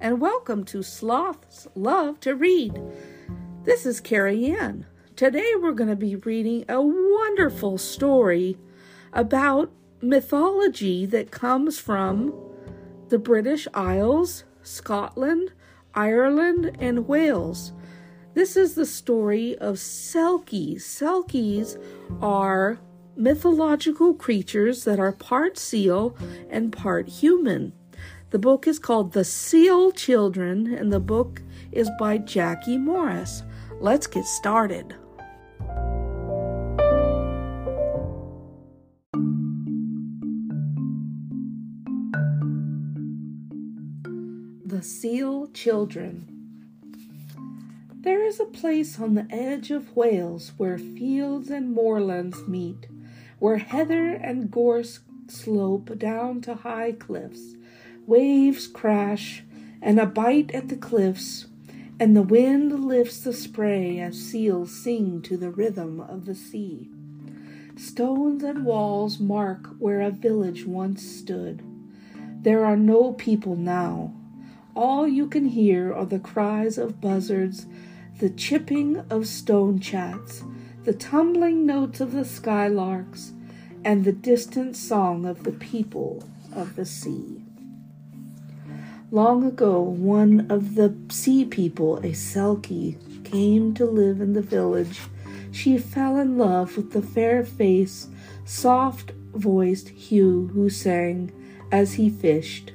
and welcome to Sloths Love to Read. This is Carrie Ann. Today we're going to be reading a wonderful story about mythology that comes from the British Isles, Scotland, Ireland, and Wales. This is the story of Selkies. Selkies are mythological creatures that are part seal and part human. The book is called The Seal Children, and the book is by Jackie Morris. Let's get started. The Seal Children. There is a place on the edge of Wales where fields and moorlands meet, where heather and gorse slope down to high cliffs. Waves crash and a bite at the cliffs, and the wind lifts the spray as seals sing to the rhythm of the sea. Stones and walls mark where a village once stood. There are no people now all you can hear are the cries of buzzards, the chipping of stone chats, the tumbling notes of the skylarks, and the distant song of the people of the sea. Long ago, one of the sea people, a Selkie, came to live in the village. She fell in love with the fair faced, soft voiced Huw who sang as he fished.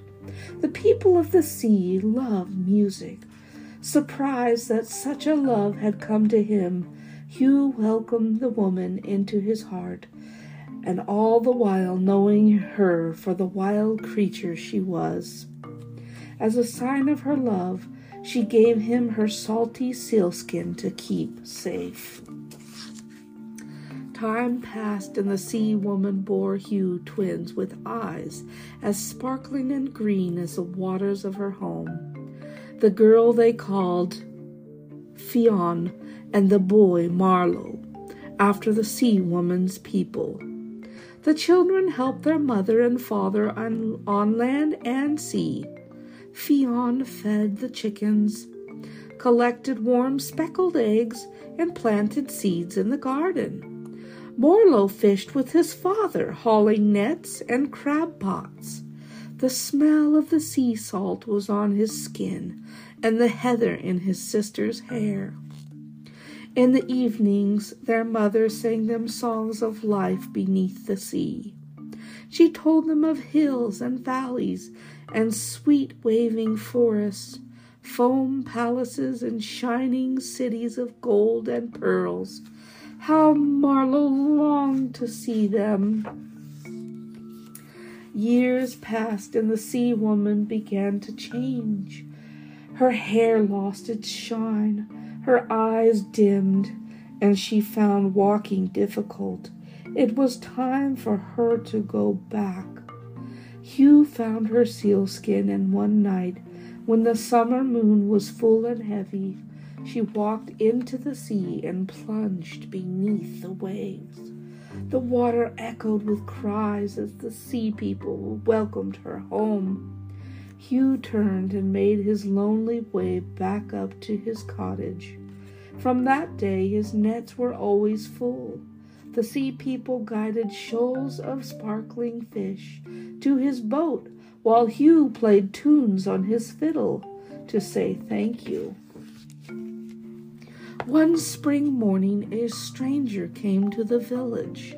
The people of the sea love music. Surprised that such a love had come to him, Huw welcomed the woman into his heart, and all the while knowing her for the wild creature she was. As a sign of her love, she gave him her salty sealskin to keep safe. Time passed, and the sea woman bore Huw twins with eyes as sparkling and green as the waters of her home. The girl they called Ffion, and the boy Morlo, after the sea woman's people. The children helped their mother and father on, on land and sea. Ffion fed the chickens, collected warm speckled eggs, and planted seeds in the garden. Morlo fished with his father, hauling nets and crab pots. The smell of the sea salt was on his skin and the heather in his sister's hair. In the evenings, their mother sang them songs of life beneath the sea. She told them of hills and valleys and sweet waving forests, foam palaces and shining cities of gold and pearls how Morlo longed to see them. Years passed, and the sea woman began to change. Her hair lost its shine, her eyes dimmed, and she found walking difficult. It was time for her to go back. Huw found her sealskin, and one night, when the summer moon was full and heavy, she walked into the sea and plunged beneath the waves. The water echoed with cries as the sea people welcomed her home. Huw turned and made his lonely way back up to his cottage. From that day, his nets were always full. The sea people guided shoals of sparkling fish to his boat while Huw played tunes on his fiddle to say thank you. One spring morning, a stranger came to the village.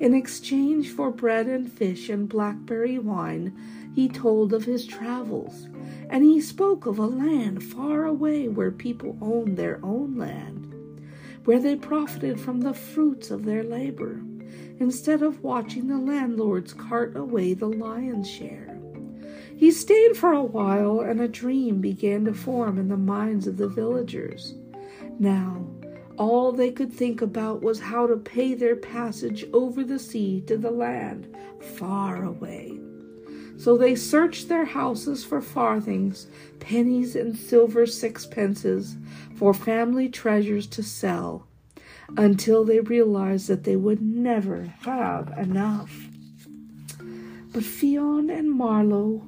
In exchange for bread and fish and blackberry wine, he told of his travels, and he spoke of a land far away where people owned their own land, where they profited from the fruits of their labor, instead of watching the landlords cart away the lion's share. He stayed for a while, and a dream began to form in the minds of the villagers. Now, all they could think about was how to pay their passage over the sea to the land far away. So they searched their houses for farthings, pennies, and silver sixpences for family treasures to sell until they realized that they would never have enough. But Ffion and Morlo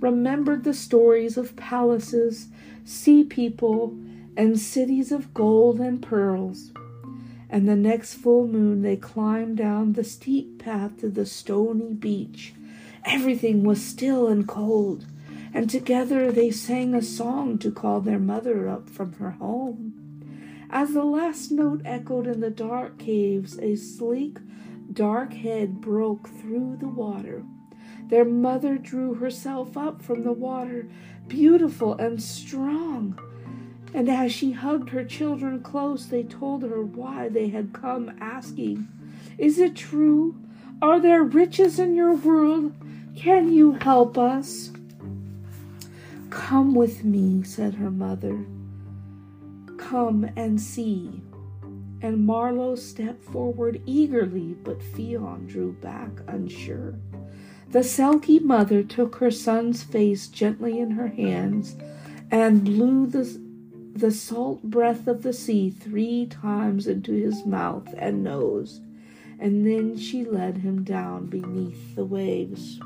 remembered the stories of palaces, sea people, and cities of gold and pearls. And the next full moon they climbed down the steep path to the stony beach. Everything was still and cold, and together they sang a song to call their mother up from her home. As the last note echoed in the dark caves, a sleek, dark head broke through the water. Their mother drew herself up from the water, beautiful and strong. And as she hugged her children close, they told her why they had come asking, Is it true? Are there riches in your world? Can you help us? Come with me, said her mother. Come and see. And Morlo stepped forward eagerly, but Ffion drew back unsure. The Selkie mother took her son's face gently in her hands and blew the, the salt breath of the sea three times into his mouth and nose, and then she led him down beneath the waves.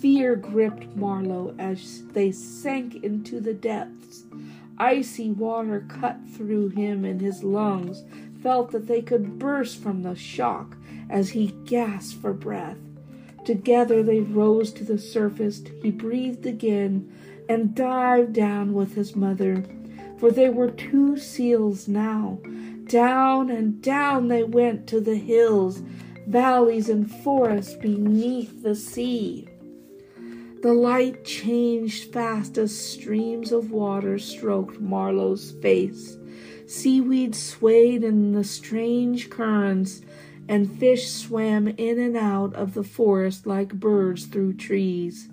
Fear gripped Morlo as they sank into the depths. Icy water cut through him, and his lungs felt that they could burst from the shock as he gasped for breath. Together they rose to the surface. He breathed again and dived down with his mother, for they were two seals now. Down and down they went to the hills, valleys, and forests beneath the sea. The light changed fast as streams of water stroked Morlo's face. Seaweed swayed in the strange currents, and fish swam in and out of the forest like birds through trees.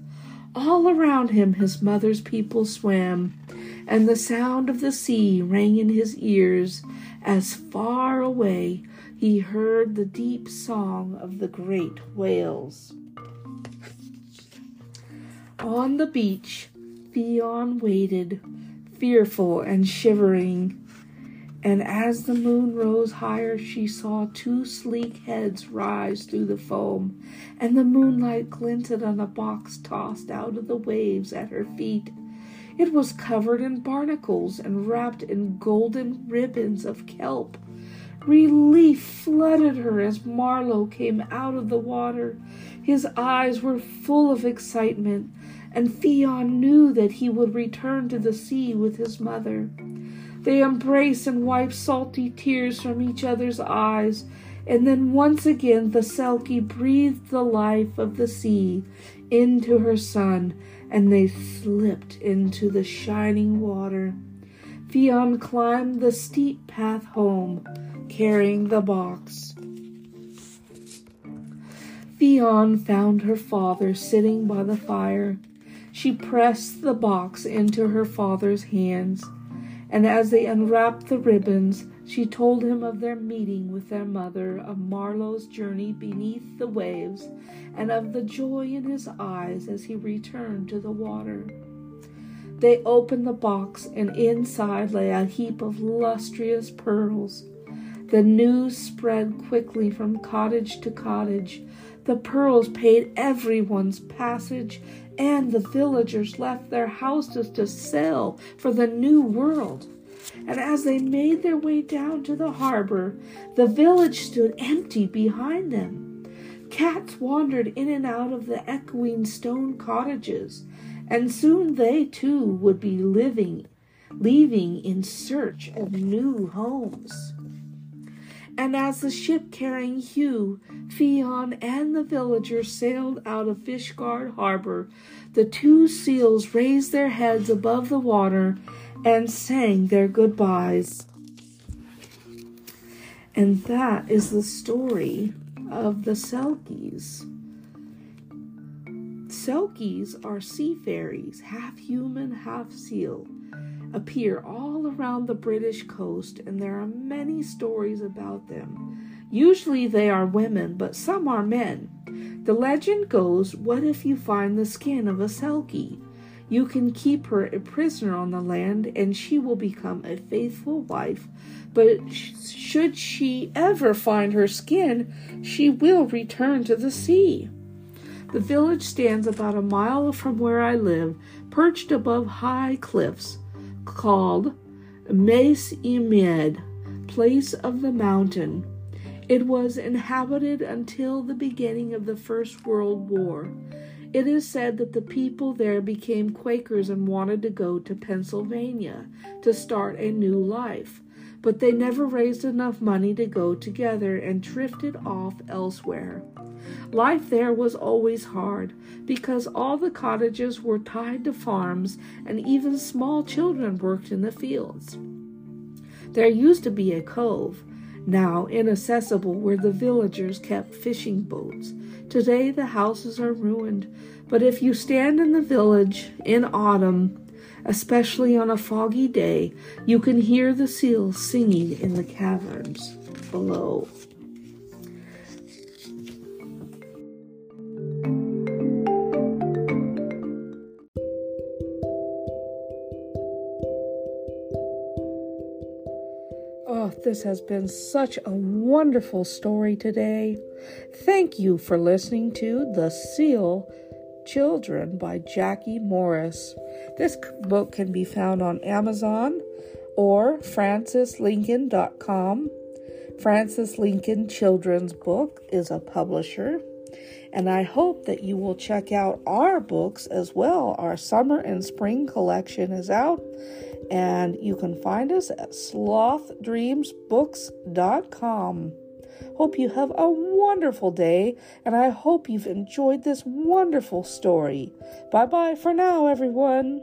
All around him his mother's people swam, and the sound of the sea rang in his ears as far away he heard the deep song of the great whales. On the beach, Ffion waited, fearful and shivering. And as the moon rose higher, she saw two sleek heads rise through the foam, and the moonlight glinted on a box tossed out of the waves at her feet. It was covered in barnacles and wrapped in golden ribbons of kelp. Relief flooded her as Morlo came out of the water. His eyes were full of excitement and Ffion knew that he would return to the sea with his mother. They embraced and wiped salty tears from each other's eyes, and then once again the Selkie breathed the life of the sea into her son, and they slipped into the shining water. Ffion climbed the steep path home, carrying the box. Ffion found her father sitting by the fire. She pressed the box into her father's hands, and as they unwrapped the ribbons, she told him of their meeting with their mother, of Morlo's journey beneath the waves, and of the joy in his eyes as he returned to the water. They opened the box, and inside lay a heap of lustrous pearls. The news spread quickly from cottage to cottage. The pearls paid everyone's passage and the villagers left their houses to sail for the new world. And as they made their way down to the harbor, the village stood empty behind them. Cats wandered in and out of the echoing stone cottages, and soon they too would be living, leaving in search of new homes. And as the ship carrying Huw, Ffion, and the villagers sailed out of Fishguard harbor, the two seals raised their heads above the water and sang their goodbyes. And that is the story of the Selkies. Selkies are sea fairies, half human, half seal appear all around the British coast, and there are many stories about them. Usually they are women, but some are men. The legend goes what if you find the skin of a Selkie? You can keep her a prisoner on the land, and she will become a faithful wife. But should she ever find her skin, she will return to the sea. The village stands about a mile from where I live, perched above high cliffs called Mes Imed, place of the mountain. It was inhabited until the beginning of the First World War. It is said that the people there became Quakers and wanted to go to Pennsylvania to start a new life, but they never raised enough money to go together and drifted off elsewhere. Life there was always hard because all the cottages were tied to farms and even small children worked in the fields. There used to be a cove, now inaccessible, where the villagers kept fishing boats. Today the houses are ruined, but if you stand in the village in autumn, especially on a foggy day, you can hear the seals singing in the caverns below. Oh, this has been such a wonderful story today. Thank you for listening to The Seal Children by Jackie Morris. This book can be found on Amazon or franceslincoln.com. Frances Lincoln Children's Book is a publisher. And I hope that you will check out our books as well. Our summer and spring collection is out and you can find us at slothdreamsbooks.com. Hope you have a wonderful day, and I hope you've enjoyed this wonderful story. Bye bye for now, everyone.